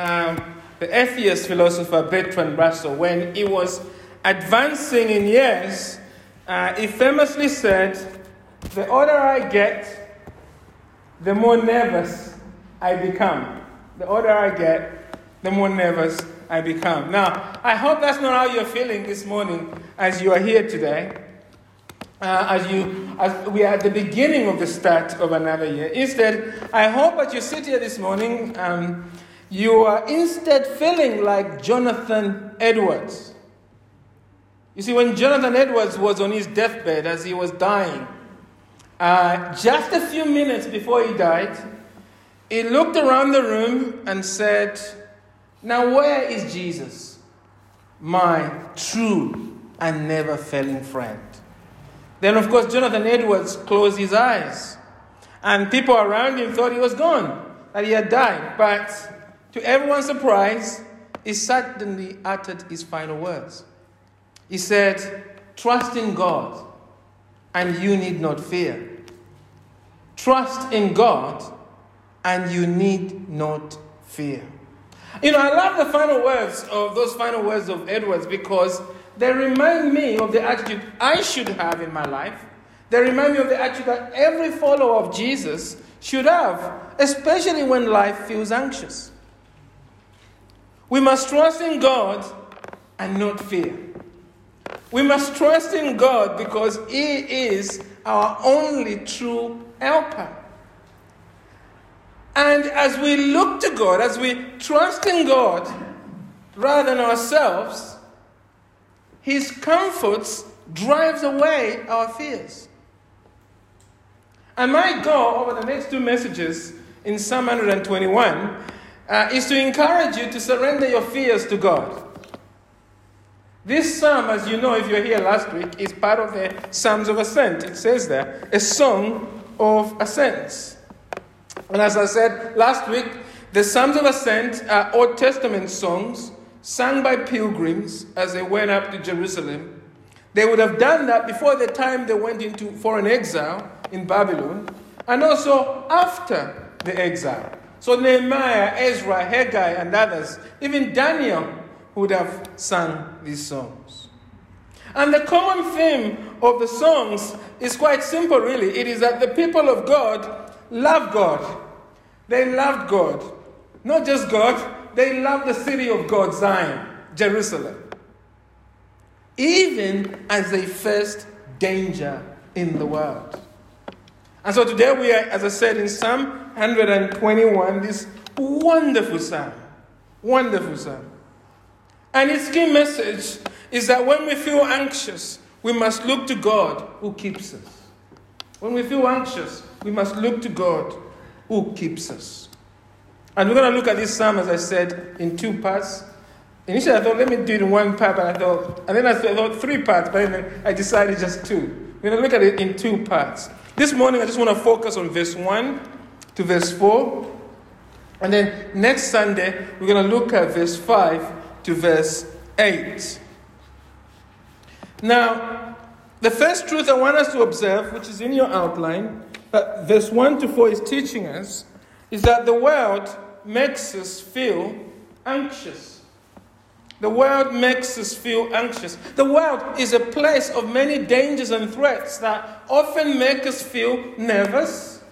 um, the atheist philosopher Bertrand Russell, when he was advancing in years, uh, he famously said, The older I get, the more nervous I become. The older I get, the more nervous I become. Now, I hope that's not how you're feeling this morning as you are here today. Uh, as you as we are at the beginning of the start of another year. Instead, I hope that you sit here this morning, um, you are instead feeling like Jonathan Edwards. You see, when Jonathan Edwards was on his deathbed as he was dying, uh, just a few minutes before he died, he looked around the room and said, Now, where is Jesus, my true and never failing friend? Then, of course, Jonathan Edwards closed his eyes. And people around him thought he was gone, that he had died. But to everyone's surprise, he suddenly uttered his final words. He said, Trust in God, and you need not fear. Trust in God, and you need not fear. You know, I love the final words of those final words of Edwards because they remind me of the attitude I should have in my life. They remind me of the attitude that every follower of Jesus should have, especially when life feels anxious. We must trust in God and not fear. We must trust in God because He is our only true helper. And as we look to God, as we trust in God rather than ourselves, his comforts drives away our fears. And my goal over the next two messages in Psalm 121 uh, is to encourage you to surrender your fears to God. This psalm, as you know, if you're here last week, is part of the Psalms of Ascent. It says there, a song of ascents. And as I said last week, the Psalms of Ascent are Old Testament songs sung by pilgrims as they went up to Jerusalem. They would have done that before the time they went into foreign exile in Babylon, and also after the exile. So Nehemiah, Ezra, Haggai, and others, even Daniel, would have sung these songs. And the common theme of the songs is quite simple, really. It is that the people of God love God. They loved God. Not just God, they love the city of God, Zion, Jerusalem. Even as they faced danger in the world. And so today we are, as I said, in Psalm 121, this wonderful psalm. Wonderful psalm. And its key message is that when we feel anxious, we must look to God who keeps us. When we feel anxious, we must look to God who keeps us. And we're going to look at this psalm, as I said, in two parts. Initially, I thought, let me do it in one part, but I thought, and then I thought three parts, but then I decided just two. We're going to look at it in two parts. This morning, I just want to focus on verse 1 to verse 4. And then next Sunday, we're going to look at verse 5 to verse 8. Now, the first truth I want us to observe, which is in your outline, that verse 1 to 4 is teaching us, is that the world makes us feel anxious. The world makes us feel anxious. The world is a place of many dangers and threats that often make us feel nervous,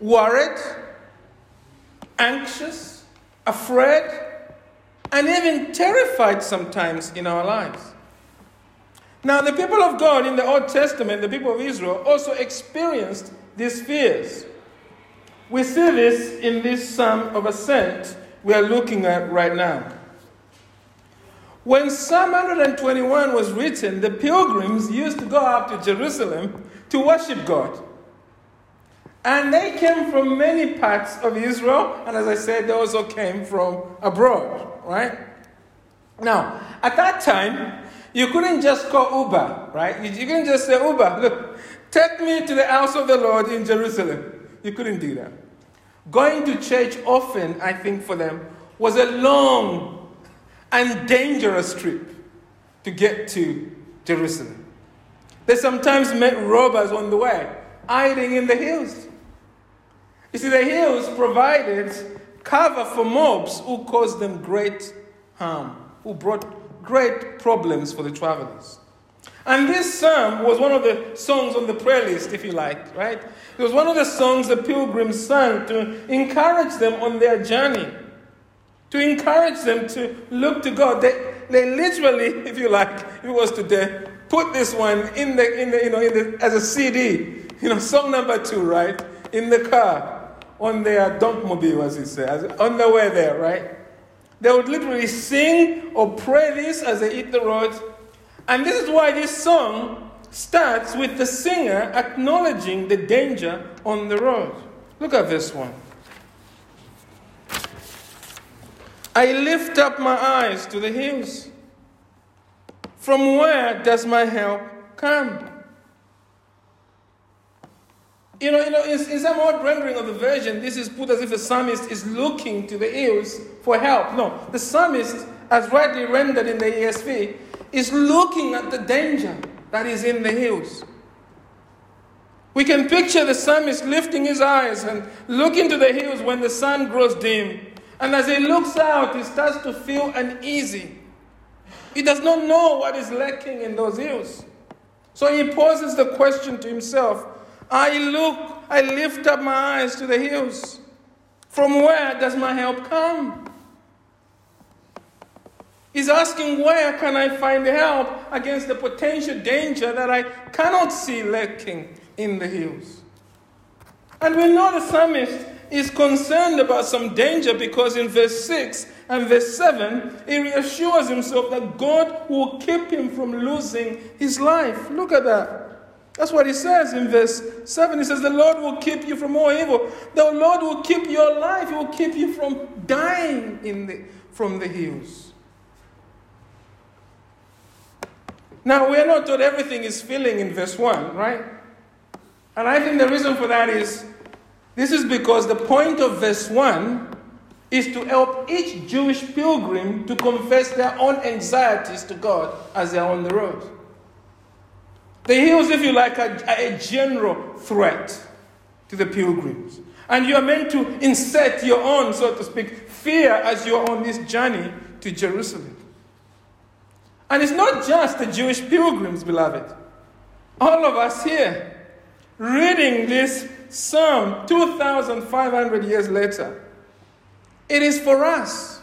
worried, anxious, afraid, and even terrified sometimes in our lives. Now, the people of God in the Old Testament, the people of Israel, also experienced these fears. We see this in this Psalm of Ascent we are looking at right now. When Psalm 121 was written, the pilgrims used to go up to Jerusalem to worship God. And they came from many parts of Israel, and as I said, they also came from abroad, right? Now, at that time, you couldn't just call Uber, right? You couldn't just say, Uber, look, take me to the house of the Lord in Jerusalem. You couldn't do that. Going to church often, I think, for them was a long and dangerous trip to get to Jerusalem. They sometimes met robbers on the way, hiding in the hills. You see, the hills provided cover for mobs who caused them great harm, who brought great problems for the travelers. And this psalm was one of the songs on the prayer list, if you like, right? It was one of the songs the pilgrims sang to encourage them on their journey, to encourage them to look to God. They, they literally, if you like, if it was today, put this one in the, in the, you know, in the, as a CD, you know, song number two, right? In the car, on their donkmobile, as it says, on the way there, right? They would literally sing or pray this as they hit the road. And this is why this song starts with the singer acknowledging the danger on the road. Look at this one. I lift up my eyes to the hills. From where does my help come? You know, you know in, in some odd rendering of the version, this is put as if the psalmist is looking to the hills for help. No, the psalmist, as rightly rendered in the ESV, is looking at the danger that is in the hills. We can picture the psalmist lifting his eyes and looking to the hills when the sun grows dim. And as he looks out, he starts to feel uneasy. He does not know what is lacking in those hills. So he poses the question to himself I look, I lift up my eyes to the hills. From where does my help come? He's asking, Where can I find help against the potential danger that I cannot see lurking in the hills? And we know the psalmist is concerned about some danger because in verse 6 and verse 7, he reassures himself that God will keep him from losing his life. Look at that. That's what he says in verse 7. He says, The Lord will keep you from all evil. The Lord will keep your life. He will keep you from dying in the, from the hills. Now, we are not told everything is filling in verse 1, right? And I think the reason for that is this is because the point of verse 1 is to help each Jewish pilgrim to confess their own anxieties to God as they're on the road. The hills, if you like, are a general threat to the pilgrims. And you are meant to insert your own, so to speak, fear as you're on this journey to Jerusalem. And it's not just the Jewish pilgrims, beloved. All of us here, reading this psalm 2,500 years later, it is for us.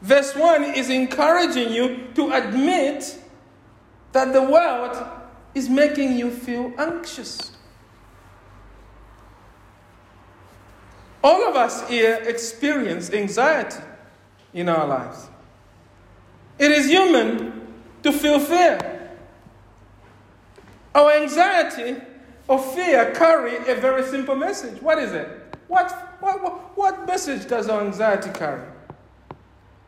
Verse 1 is encouraging you to admit that the world is making you feel anxious. All of us here experience anxiety in our lives. It is human to feel fear. Our anxiety or fear carry a very simple message. What is it? What, what, what, message does our anxiety carry?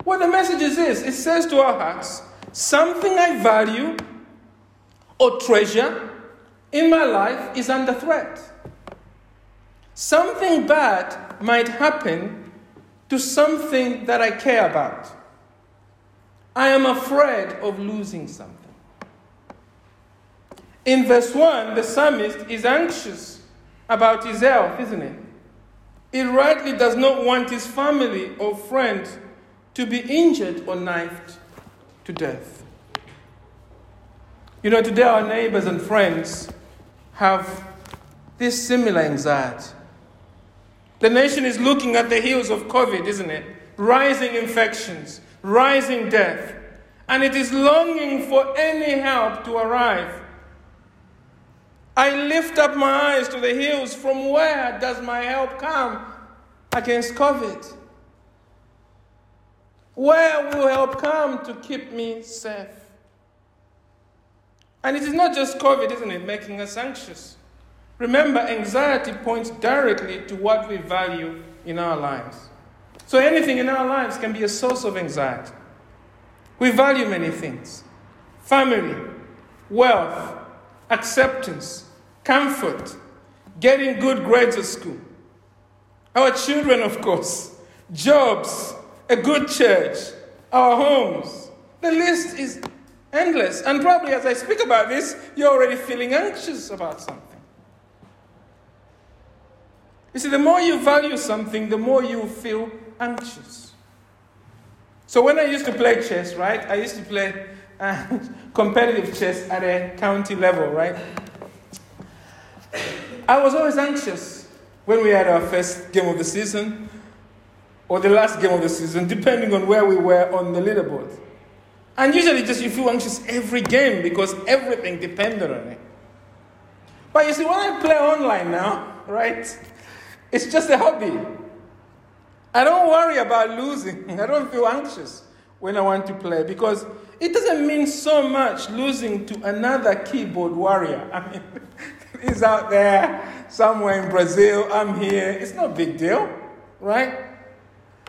What the message is this it says to our hearts, something I value or treasure in my life is under threat. Something bad might happen to something that I care about. I am afraid of losing something. In verse 1, the psalmist is anxious about his health, isn't it? He rightly does not want his family or friends to be injured or knifed to death. You know, today our neighbors and friends have this similar anxiety. The nation is looking at the heels of COVID, isn't it? Rising infections, rising death, and it is longing for any help to arrive. I lift up my eyes to the hills. From where does my help come against COVID? Where will help come to keep me safe? And it is not just COVID, isn't it, making us anxious. Remember, anxiety points directly to what we value in our lives. So anything in our lives can be a source of anxiety. We value many things family, wealth, acceptance, comfort, getting good grades at school. Our children, of course, jobs, a good church, our homes. The list is endless. And probably as I speak about this, you're already feeling anxious about something. You see, the more you value something, the more you feel anxious. So when I used to play chess, right, I used to play uh, competitive chess at a county level, right? I was always anxious when we had our first game of the season or the last game of the season, depending on where we were on the leaderboard. And usually, just you feel anxious every game because everything depended on it. But you see, when I play online now, right, it's just a hobby. I don't worry about losing. I don't feel anxious when I want to play because it doesn't mean so much losing to another keyboard warrior. I mean, he's out there somewhere in Brazil, I'm here. It's no big deal, right?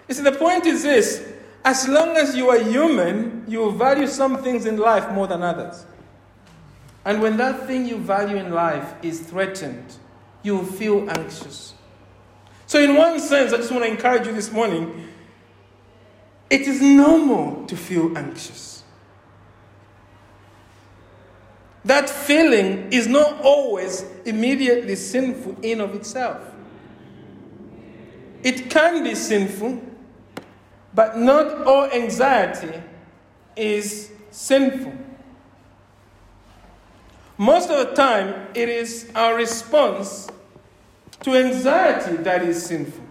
You see, the point is this as long as you are human, you value some things in life more than others. And when that thing you value in life is threatened, you will feel anxious. So, in one sense, I just want to encourage you this morning it is normal to feel anxious. That feeling is not always immediately sinful in of itself. It can be sinful, but not all anxiety is sinful. Most of the time, it is our response to anxiety that is sinful.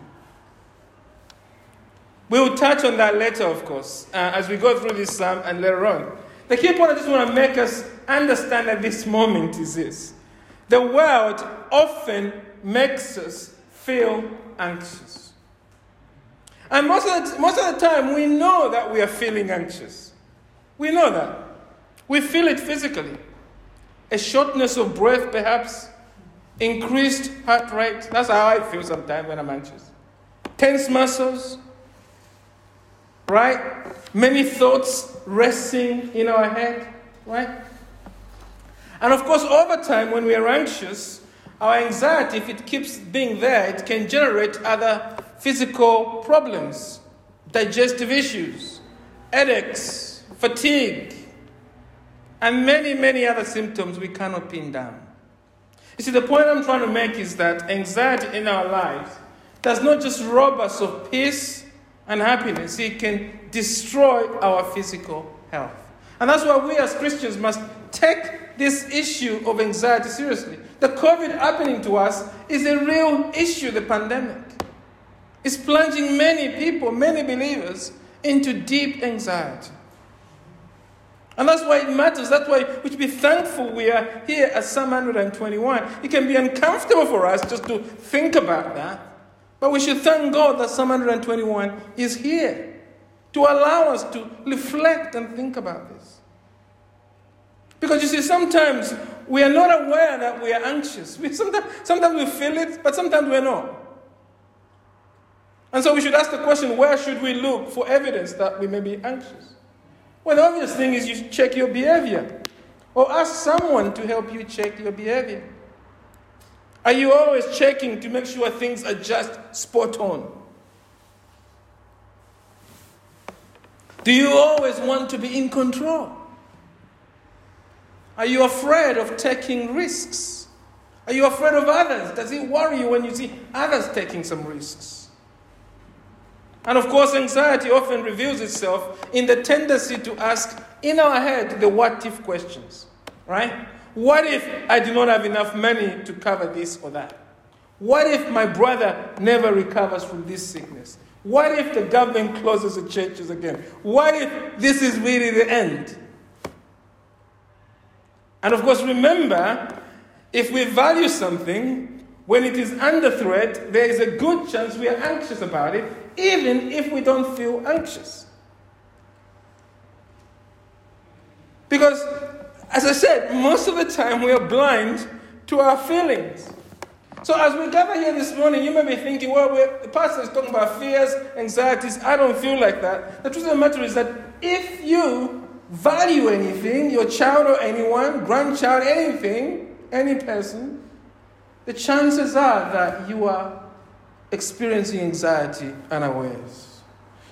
We will touch on that later, of course, uh, as we go through this psalm and later on. The key point I just want to make us understand at this moment is this the world often makes us feel anxious. And most of, the, most of the time, we know that we are feeling anxious. We know that. We feel it physically. A shortness of breath, perhaps, increased heart rate. That's how I feel sometimes when I'm anxious. Tense muscles, right? Many thoughts racing in our head, right? And of course, over time, when we are anxious, our anxiety, if it keeps being there, it can generate other physical problems, digestive issues, headaches, fatigue, and many, many other symptoms we cannot pin down. You see, the point I'm trying to make is that anxiety in our lives does not just rob us of peace and happiness, it can destroy our physical health. And that's why we as Christians must take this issue of anxiety seriously. The COVID happening to us is a real issue, the pandemic. It's plunging many people, many believers, into deep anxiety. And that's why it matters. That's why we should be thankful we are here at Psalm 121. It can be uncomfortable for us just to think about that. But we should thank God that Psalm 121 is here to allow us to reflect and think about this. Because you see, sometimes we are not aware that we are anxious. We, sometimes, sometimes we feel it, but sometimes we're not. And so we should ask the question where should we look for evidence that we may be anxious? Well, the obvious thing is you check your behavior or ask someone to help you check your behavior. Are you always checking to make sure things are just spot on? Do you always want to be in control? Are you afraid of taking risks? Are you afraid of others? Does it worry you when you see others taking some risks? And of course, anxiety often reveals itself in the tendency to ask in our head the what if questions, right? What if I do not have enough money to cover this or that? What if my brother never recovers from this sickness? What if the government closes the churches again? What if this is really the end? And of course, remember, if we value something, when it is under threat, there is a good chance we are anxious about it, even if we don't feel anxious. Because, as I said, most of the time we are blind to our feelings. So, as we gather here this morning, you may be thinking, well, the pastor is talking about fears, anxieties. I don't feel like that. The truth of the matter is that if you value anything, your child or anyone, grandchild, anything, any person, the chances are that you are experiencing anxiety unawares.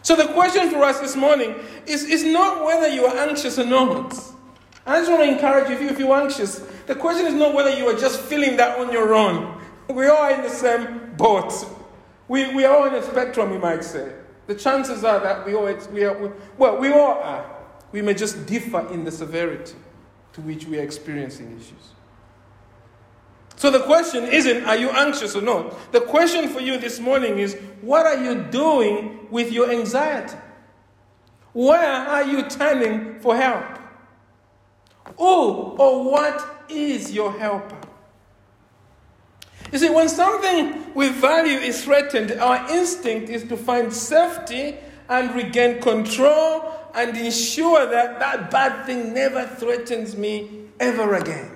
So the question for us this morning is, is not whether you are anxious or not. I just want to encourage you, if you're anxious, the question is not whether you are just feeling that on your own. We are in the same boat. We, we are on a spectrum, we might say. The chances are that we all, we are, we, well, we all are. We may just differ in the severity to which we are experiencing issues. So the question isn't, are you anxious or not? The question for you this morning is, what are you doing with your anxiety? Where are you turning for help? Who or what is your helper? You see, when something we value is threatened, our instinct is to find safety and regain control and ensure that that bad thing never threatens me ever again.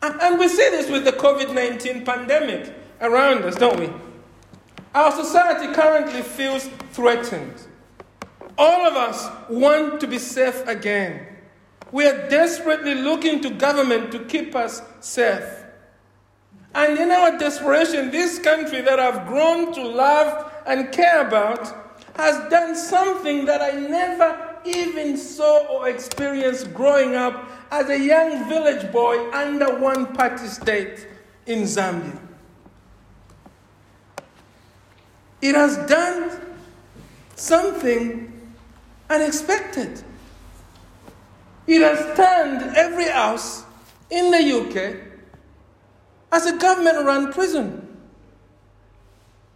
And we see this with the COVID 19 pandemic around us, don't we? Our society currently feels threatened. All of us want to be safe again. We are desperately looking to government to keep us safe. And in our desperation, this country that I've grown to love and care about has done something that I never even saw or experienced growing up as a young village boy under one party state in Zambia. It has done something unexpected. It has turned every house in the UK as a government run prison.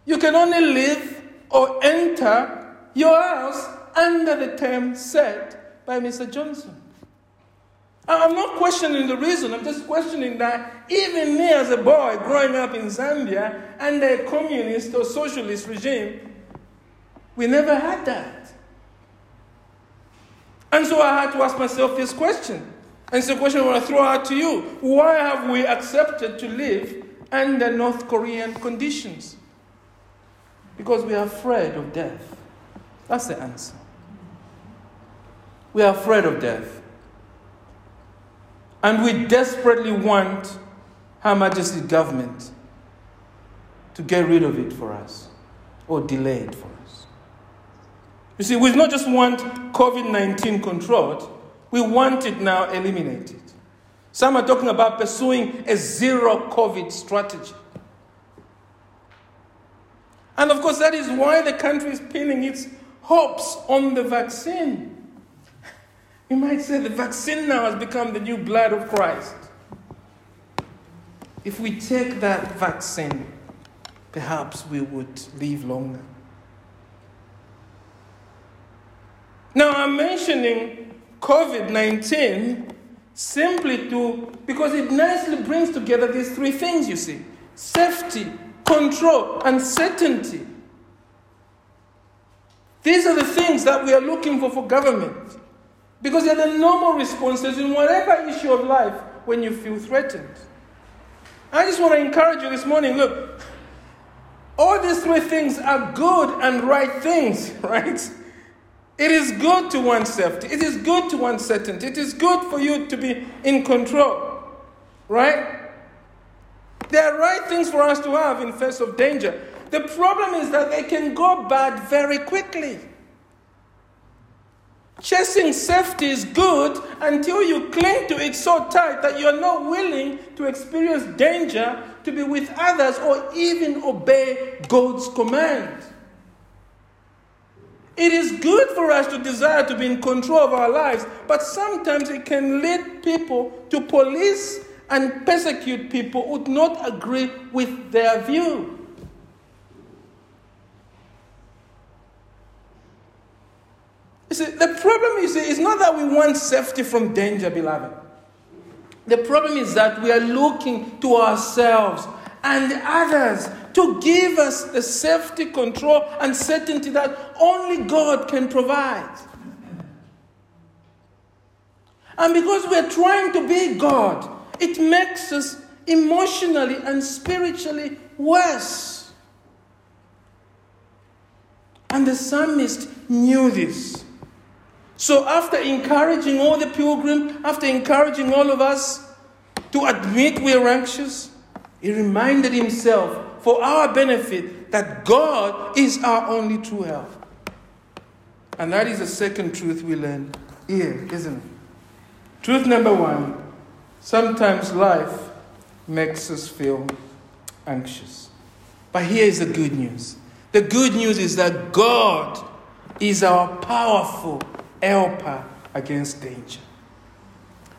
You can only live or enter your house under the term set by Mr. Johnson. I'm not questioning the reason, I'm just questioning that even me as a boy growing up in Zambia under a communist or socialist regime, we never had that. And so I had to ask myself this question. And it's a question I want to throw out to you. Why have we accepted to live under North Korean conditions? Because we are afraid of death. That's the answer. We are afraid of death. And we desperately want Her Majesty's government to get rid of it for us or delay it for us. You see, we not just want COVID 19 controlled, we want it now eliminated. Some are talking about pursuing a zero COVID strategy. And of course, that is why the country is pinning its hopes on the vaccine. You might say the vaccine now has become the new blood of Christ. If we take that vaccine, perhaps we would live longer. Now, I'm mentioning COVID 19 simply to, because it nicely brings together these three things, you see safety, control, and certainty. These are the things that we are looking for for government. Because they're the normal responses in whatever issue of life when you feel threatened. I just want to encourage you this morning look, all these three things are good and right things, right? It is good to want safety. It is good to want certainty. It is good for you to be in control. Right? There are right things for us to have in face of danger. The problem is that they can go bad very quickly. Chasing safety is good until you cling to it so tight that you're not willing to experience danger, to be with others, or even obey God's command. It is good for us to desire to be in control of our lives, but sometimes it can lead people to police and persecute people who do not agree with their view. You see, the problem see is not that we want safety from danger, beloved. The problem is that we are looking to ourselves and others to give us the safety, control, and certainty that only God can provide. And because we're trying to be God, it makes us emotionally and spiritually worse. And the psalmist knew this. So, after encouraging all the pilgrim, after encouraging all of us to admit we're anxious, he reminded himself for our benefit that God is our only true help. And that is the second truth we learn here, isn't it? Truth number one sometimes life makes us feel anxious. But here is the good news The good news is that God is our powerful helper against danger.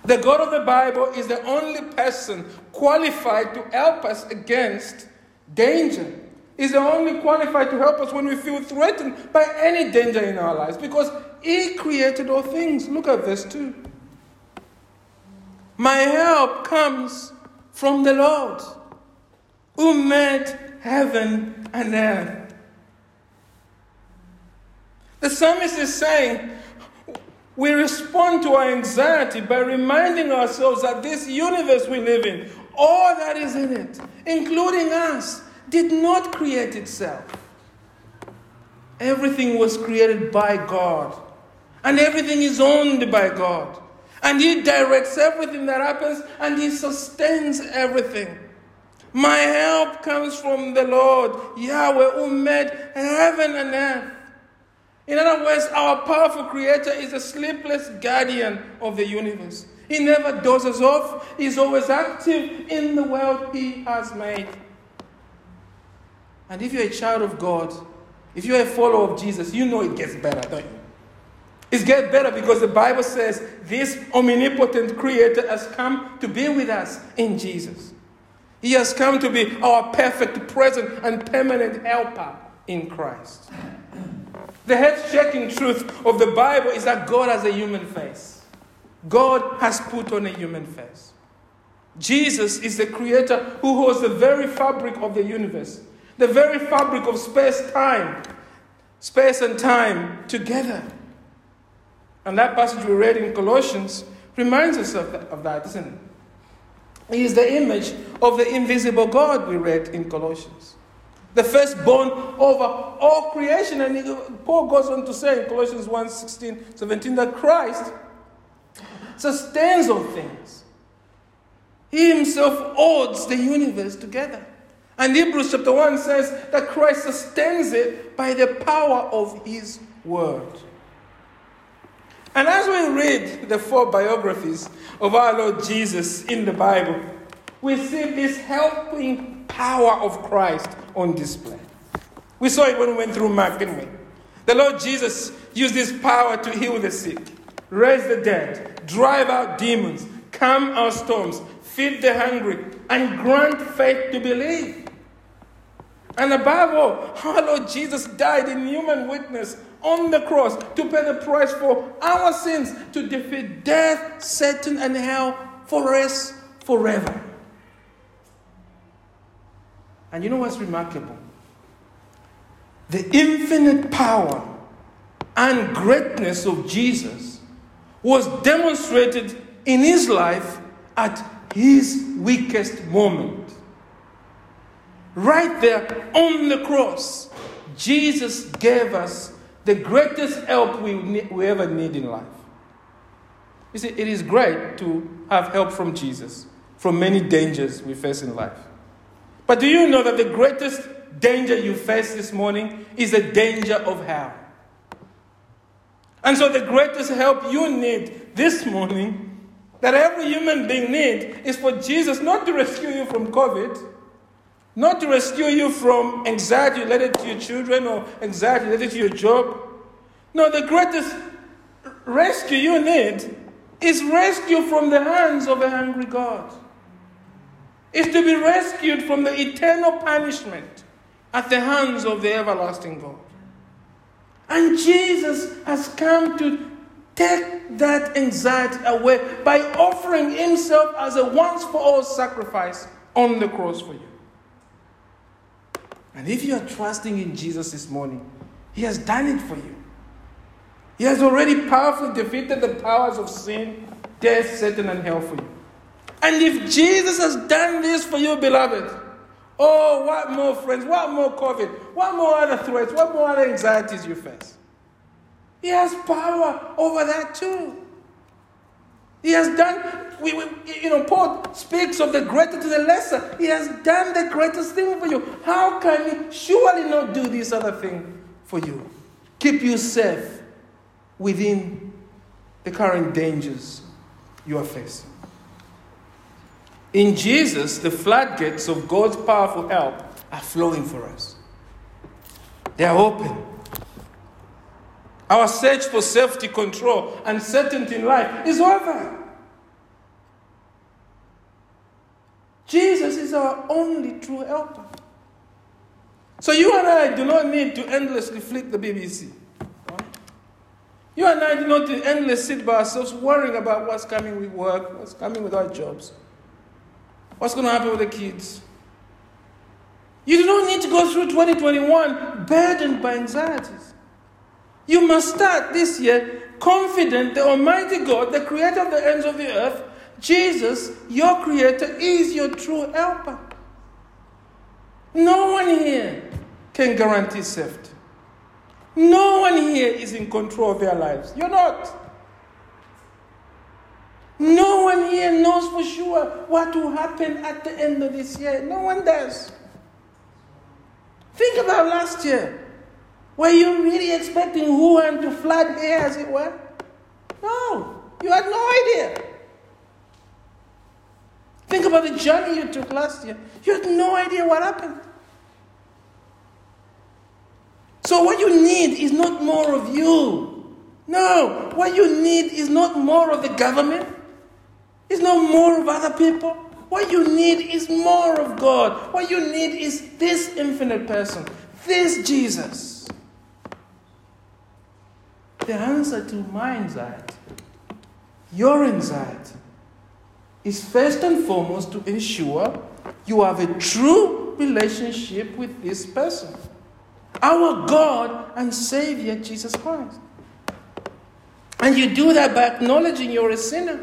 The God of the Bible is the only person qualified to help us against danger. is the only qualified to help us when we feel threatened by any danger in our lives because He created all things. Look at verse 2. My help comes from the Lord who made heaven and earth. The psalmist is saying, we respond to our anxiety by reminding ourselves that this universe we live in, all that is in it, including us, did not create itself. Everything was created by God, and everything is owned by God. And He directs everything that happens, and He sustains everything. My help comes from the Lord, Yahweh, who made heaven and earth. In other words, our powerful Creator is a sleepless guardian of the universe. He never dozes off, He's always active in the world He has made. And if you're a child of God, if you're a follower of Jesus, you know it gets better, don't you? It gets better because the Bible says this omnipotent Creator has come to be with us in Jesus. He has come to be our perfect, present, and permanent helper in Christ. The head shaking truth of the Bible is that God has a human face. God has put on a human face. Jesus is the creator who holds the very fabric of the universe, the very fabric of space time, space and time together. And that passage we read in Colossians reminds us of that, of that isn't it? He is the image of the invisible God we read in Colossians the firstborn over all creation. And Paul goes on to say in Colossians 1 16, 17 that Christ sustains all things. He himself holds the universe together. And Hebrews chapter 1 says that Christ sustains it by the power of his word. And as we read the four biographies of our Lord Jesus in the Bible, we see this helping power of Christ on display. We saw it when we went through Mark, didn't we? The Lord Jesus used his power to heal the sick, raise the dead, drive out demons, calm our storms, feed the hungry, and grant faith to believe. And above all, our Lord Jesus died in human witness on the cross to pay the price for our sins, to defeat death, Satan, and hell for us forever. And you know what's remarkable? The infinite power and greatness of Jesus was demonstrated in his life at his weakest moment. Right there on the cross, Jesus gave us the greatest help we, we ever need in life. You see, it is great to have help from Jesus from many dangers we face in life. But do you know that the greatest danger you face this morning is the danger of hell? And so, the greatest help you need this morning, that every human being needs, is for Jesus not to rescue you from COVID, not to rescue you from anxiety related to your children or anxiety related to your job. No, the greatest rescue you need is rescue from the hands of a hungry God is to be rescued from the eternal punishment at the hands of the everlasting God. And Jesus has come to take that anxiety away by offering himself as a once for all sacrifice on the cross for you. And if you are trusting in Jesus this morning, he has done it for you. He has already powerfully defeated the powers of sin, death, Satan, and hell for you. And if Jesus has done this for you, beloved, oh, what more friends, what more COVID, what more other threats, what more other anxieties you face? He has power over that too. He has done, we, we, you know, Paul speaks of the greater to the lesser. He has done the greatest thing for you. How can he surely not do this other thing for you? Keep you safe within the current dangers you are facing. In Jesus, the floodgates of God's powerful help are flowing for us. They are open. Our search for safety, control, and certainty in life is over. Jesus is our only true helper. So you and I do not need to endlessly flick the BBC. You and I do not need to endlessly sit by ourselves worrying about what's coming with work, what's coming with our jobs, what's going to happen with the kids. You do not need to go through 2021 burdened by anxieties. You must start this year confident the Almighty God, the creator of the ends of the earth, Jesus, your creator, is your true helper. No one here can guarantee safety. No one here is in control of their lives. You're not. No one here knows for sure what will happen at the end of this year. No one does. Think about last year. Were you really expecting Wuhan to flood here, as it were? No, you had no idea. Think about the journey you took last year. You had no idea what happened. So, what you need is not more of you. No, what you need is not more of the government, it's not more of other people. What you need is more of God. What you need is this infinite person, this Jesus. The answer to my anxiety, your anxiety, is first and foremost to ensure you have a true relationship with this person our God and Savior, Jesus Christ. And you do that by acknowledging you're a sinner,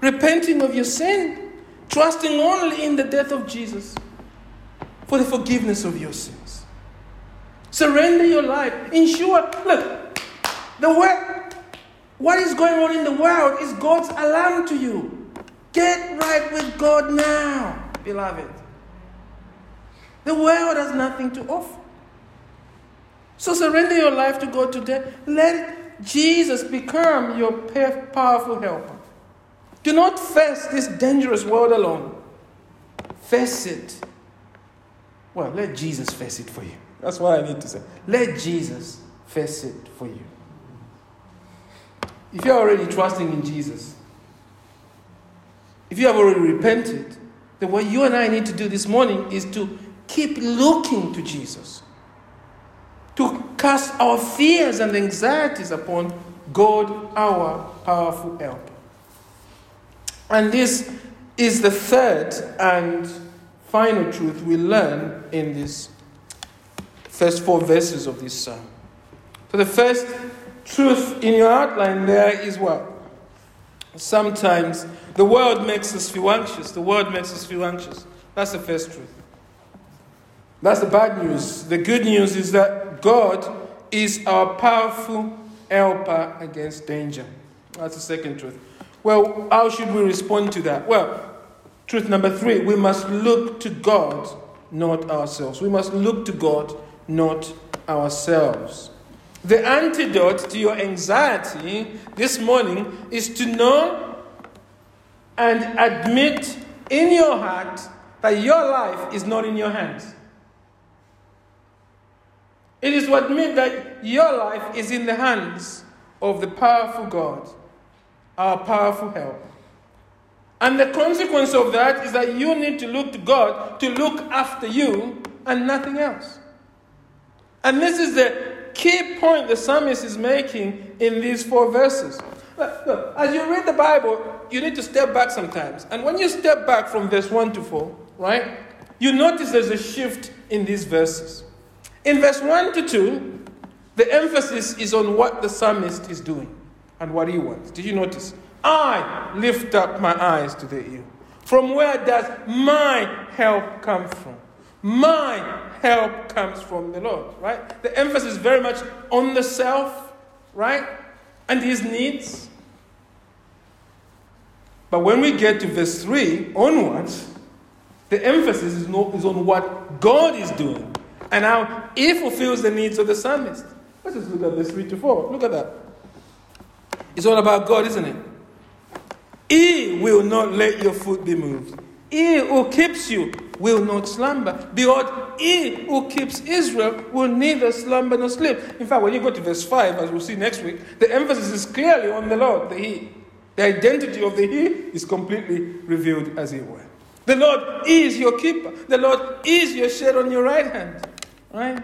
repenting of your sin, trusting only in the death of Jesus for the forgiveness of your sins. Surrender your life. Ensure, look, the world, what is going on in the world is God's alarm to you. Get right with God now, beloved. The world has nothing to offer. So surrender your life to God today. Let Jesus become your powerful helper. Do not face this dangerous world alone. Face it. Well, let Jesus face it for you. That's what I need to say. Let Jesus face it for you. If you're already trusting in Jesus, if you have already repented, then what you and I need to do this morning is to keep looking to Jesus to cast our fears and anxieties upon God, our powerful help. And this is the third and final truth we learn in these first four verses of this psalm. So, the first truth in your outline there is what? Sometimes the world makes us feel anxious. The world makes us feel anxious. That's the first truth. That's the bad news. The good news is that God is our powerful helper against danger. That's the second truth. Well, how should we respond to that? Well, truth number three we must look to God, not ourselves. We must look to God, not ourselves. The antidote to your anxiety this morning is to know and admit in your heart that your life is not in your hands. It is what means that your life is in the hands of the powerful God, our powerful help. And the consequence of that is that you need to look to God to look after you and nothing else. And this is the key point the psalmist is making in these four verses. Look, as you read the Bible, you need to step back sometimes. And when you step back from verse 1 to 4, right, you notice there's a shift in these verses. In verse 1 to 2, the emphasis is on what the psalmist is doing and what he wants. Did you notice? I lift up my eyes to the hill. From where does my help come from? My help comes from the Lord, right? The emphasis is very much on the self, right? And his needs. But when we get to verse 3 onwards, the emphasis is, on what God is doing and how he fulfills the needs of the psalmist. Let's just look at this 3 to 4. Look at that. It's all about God, isn't it? He will not let your foot be moved. He who keeps you will not slumber. Behold, he who keeps Israel will neither slumber nor sleep. In fact, when you go to verse 5, as we'll see next week, the emphasis is clearly on the Lord, the He. The identity of the He is completely revealed as it were. The Lord is your keeper. The Lord is your shade on your right hand. Right?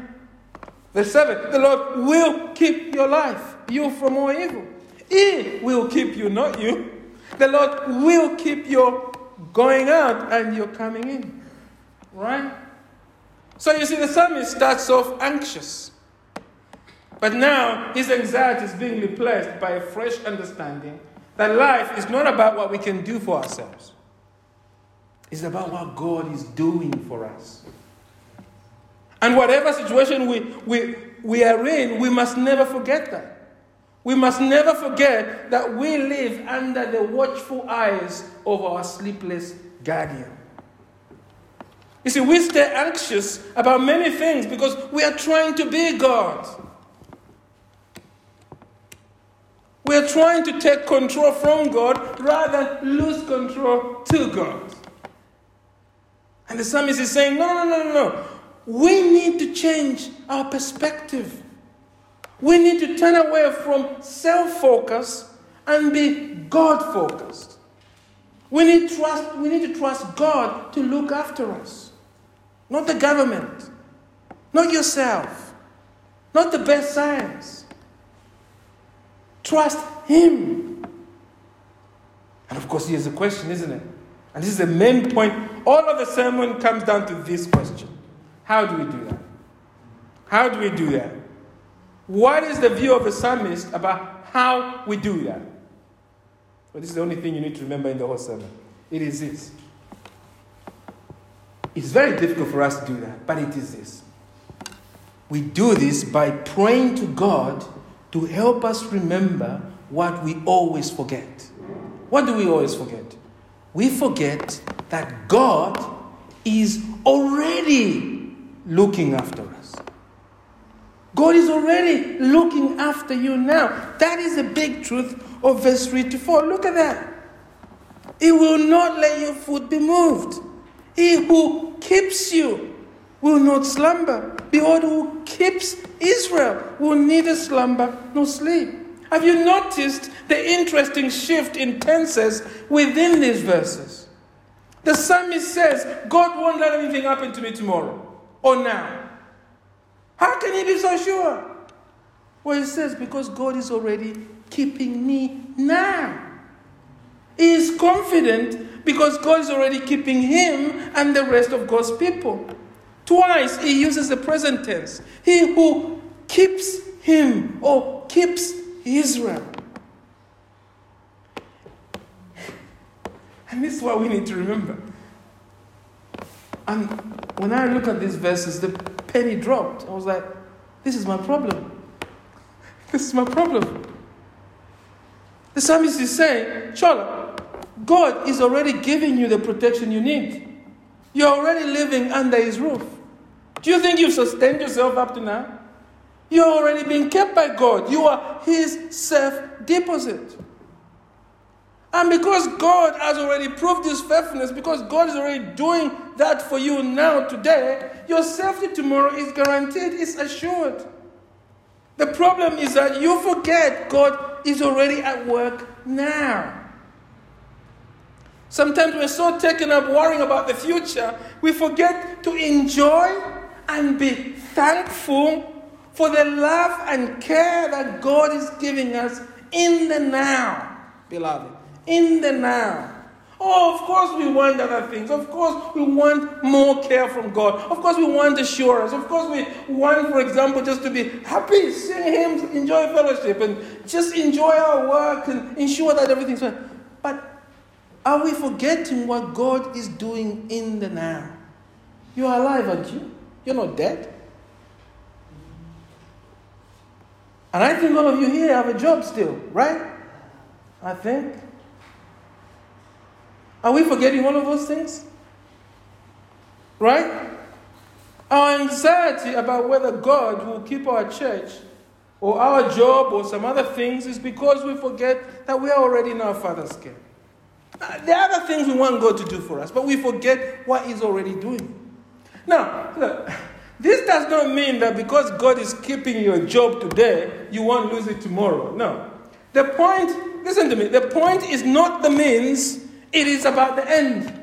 Verse 7 The Lord will keep your life, you from all evil. He will keep you, not you. The Lord will keep your going out and your coming in. Right? So you see, the psalmist starts off anxious. But now his anxiety is being replaced by a fresh understanding that life is not about what we can do for ourselves, it's about what God is doing for us. And whatever situation we, we, we are in, we must never forget that. We must never forget that we live under the watchful eyes of our sleepless guardian. You see, we stay anxious about many things because we are trying to be God. We are trying to take control from God rather than lose control to God. And the psalmist is saying, no, no, no, no, no. We need to change our perspective. We need to turn away from self focus and be God focused. We need, trust, we need to trust God to look after us, not the government, not yourself, not the best science. Trust Him. And of course, here's the question, isn't it? And this is the main point. All of the sermon comes down to this question How do we do that? How do we do that? What is the view of the psalmist about how we do that? Well, this is the only thing you need to remember in the whole sermon. It is this. It's very difficult for us to do that, but it is this. We do this by praying to God to help us remember what we always forget. What do we always forget? We forget that God is already looking after us. God is already looking after you now. That is a big truth of verse 3 to 4. Look at that. He will not let your foot be moved. He who keeps you will not slumber. Behold, who keeps Israel will neither slumber nor sleep. Have you noticed the interesting shift in tenses within these verses? The psalmist says, God won't let anything happen to me tomorrow or now. How can he be so sure? Well, he says, because God is already keeping me now. He is confident because God is already keeping him and the rest of God's people. Twice he uses the present tense. He who keeps him or keeps Israel. And this is what we need to remember. And when I look at these verses, the penny dropped. I was like, this is my problem. This is my problem. The psalmist is saying, Chola, God is already giving you the protection you need. You're already living under his roof. Do you think you've sustained yourself up to now? You're already being kept by God. You are his safe deposit. And because God has already proved his faithfulness, because God is already doing that for you now, today, your safety tomorrow is guaranteed, it's assured. The problem is that you forget God is already at work now. Sometimes we're so taken up worrying about the future, we forget to enjoy and be thankful for the love and care that God is giving us in the now, beloved in the now. Oh, of course we want other things. Of course we want more care from God. Of course we want assurance. Of course we want, for example, just to be happy, sing hymns, enjoy fellowship, and just enjoy our work and ensure that everything's fine. Are we forgetting what God is doing in the now? You are alive, aren't you? You're not dead. And I think all of you here have a job still, right? I think. Are we forgetting all of those things? Right? Our anxiety about whether God will keep our church or our job or some other things is because we forget that we are already in our Father's care. There are other things we want God to do for us, but we forget what He's already doing. Now, look, this does not mean that because God is keeping your job today, you won't lose it tomorrow. No. The point, listen to me, the point is not the means, it is about the end.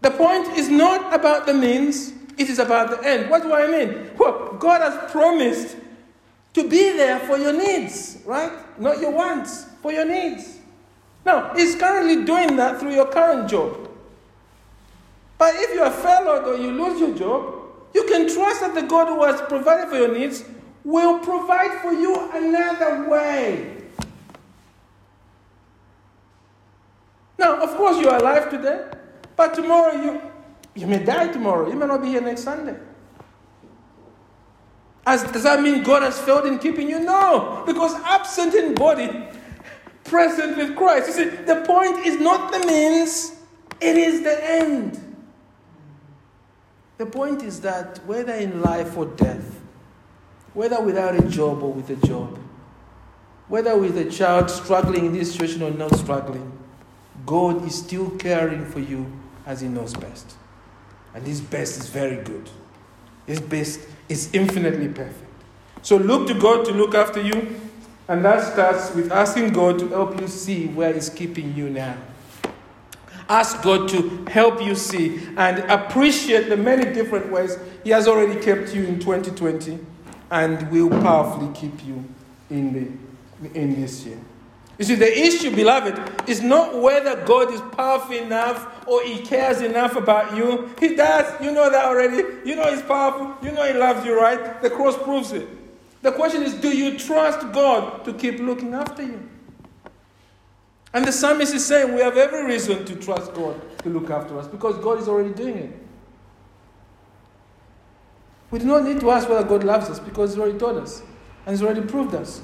The point is not about the means, it is about the end. What do I mean? Well, God has promised to be there for your needs, right? Not your wants, for your needs. Now, He's currently doing that through your current job. But if you are furloughed or you lose your job, you can trust that the God who has provided for your needs will provide for you another way. Now, of course, you are alive today, but tomorrow you, you may die tomorrow. You may not be here next Sunday. As, does that mean God has failed in keeping you? No, because absent in body, present with Christ. You see, the point is not the means, it is the end. The point is that whether in life or death, whether without a job or with a job, whether with a child struggling in this situation or not struggling, God is still caring for you as He knows best. And His best is very good. His best is infinitely perfect. So look to God to look after you, and that starts with asking God to help you see where He's keeping you now. Ask God to help you see and appreciate the many different ways He has already kept you in 2020 and will powerfully keep you in, the, in this year. You see, the issue, beloved, is not whether God is powerful enough or He cares enough about you. He does. You know that already. You know He's powerful. You know He loves you, right? The cross proves it. The question is do you trust God to keep looking after you? And the psalmist is saying we have every reason to trust God to look after us because God is already doing it. We do not need to ask whether God loves us because He's already told us and He's already proved us.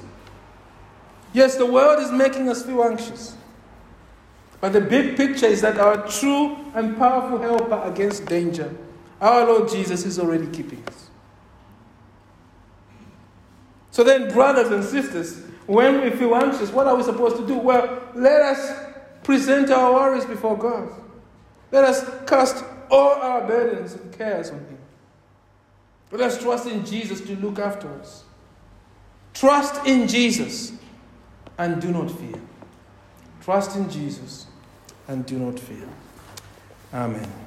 Yes, the world is making us feel anxious. But the big picture is that our true and powerful helper against danger, our Lord Jesus, is already keeping us. So then, brothers and sisters, when we feel anxious, what are we supposed to do? Well, let us present our worries before God. Let us cast all our burdens and cares on Him. Let us trust in Jesus to look after us. Trust in Jesus and do not fear. Trust in Jesus and do not fear. Amen.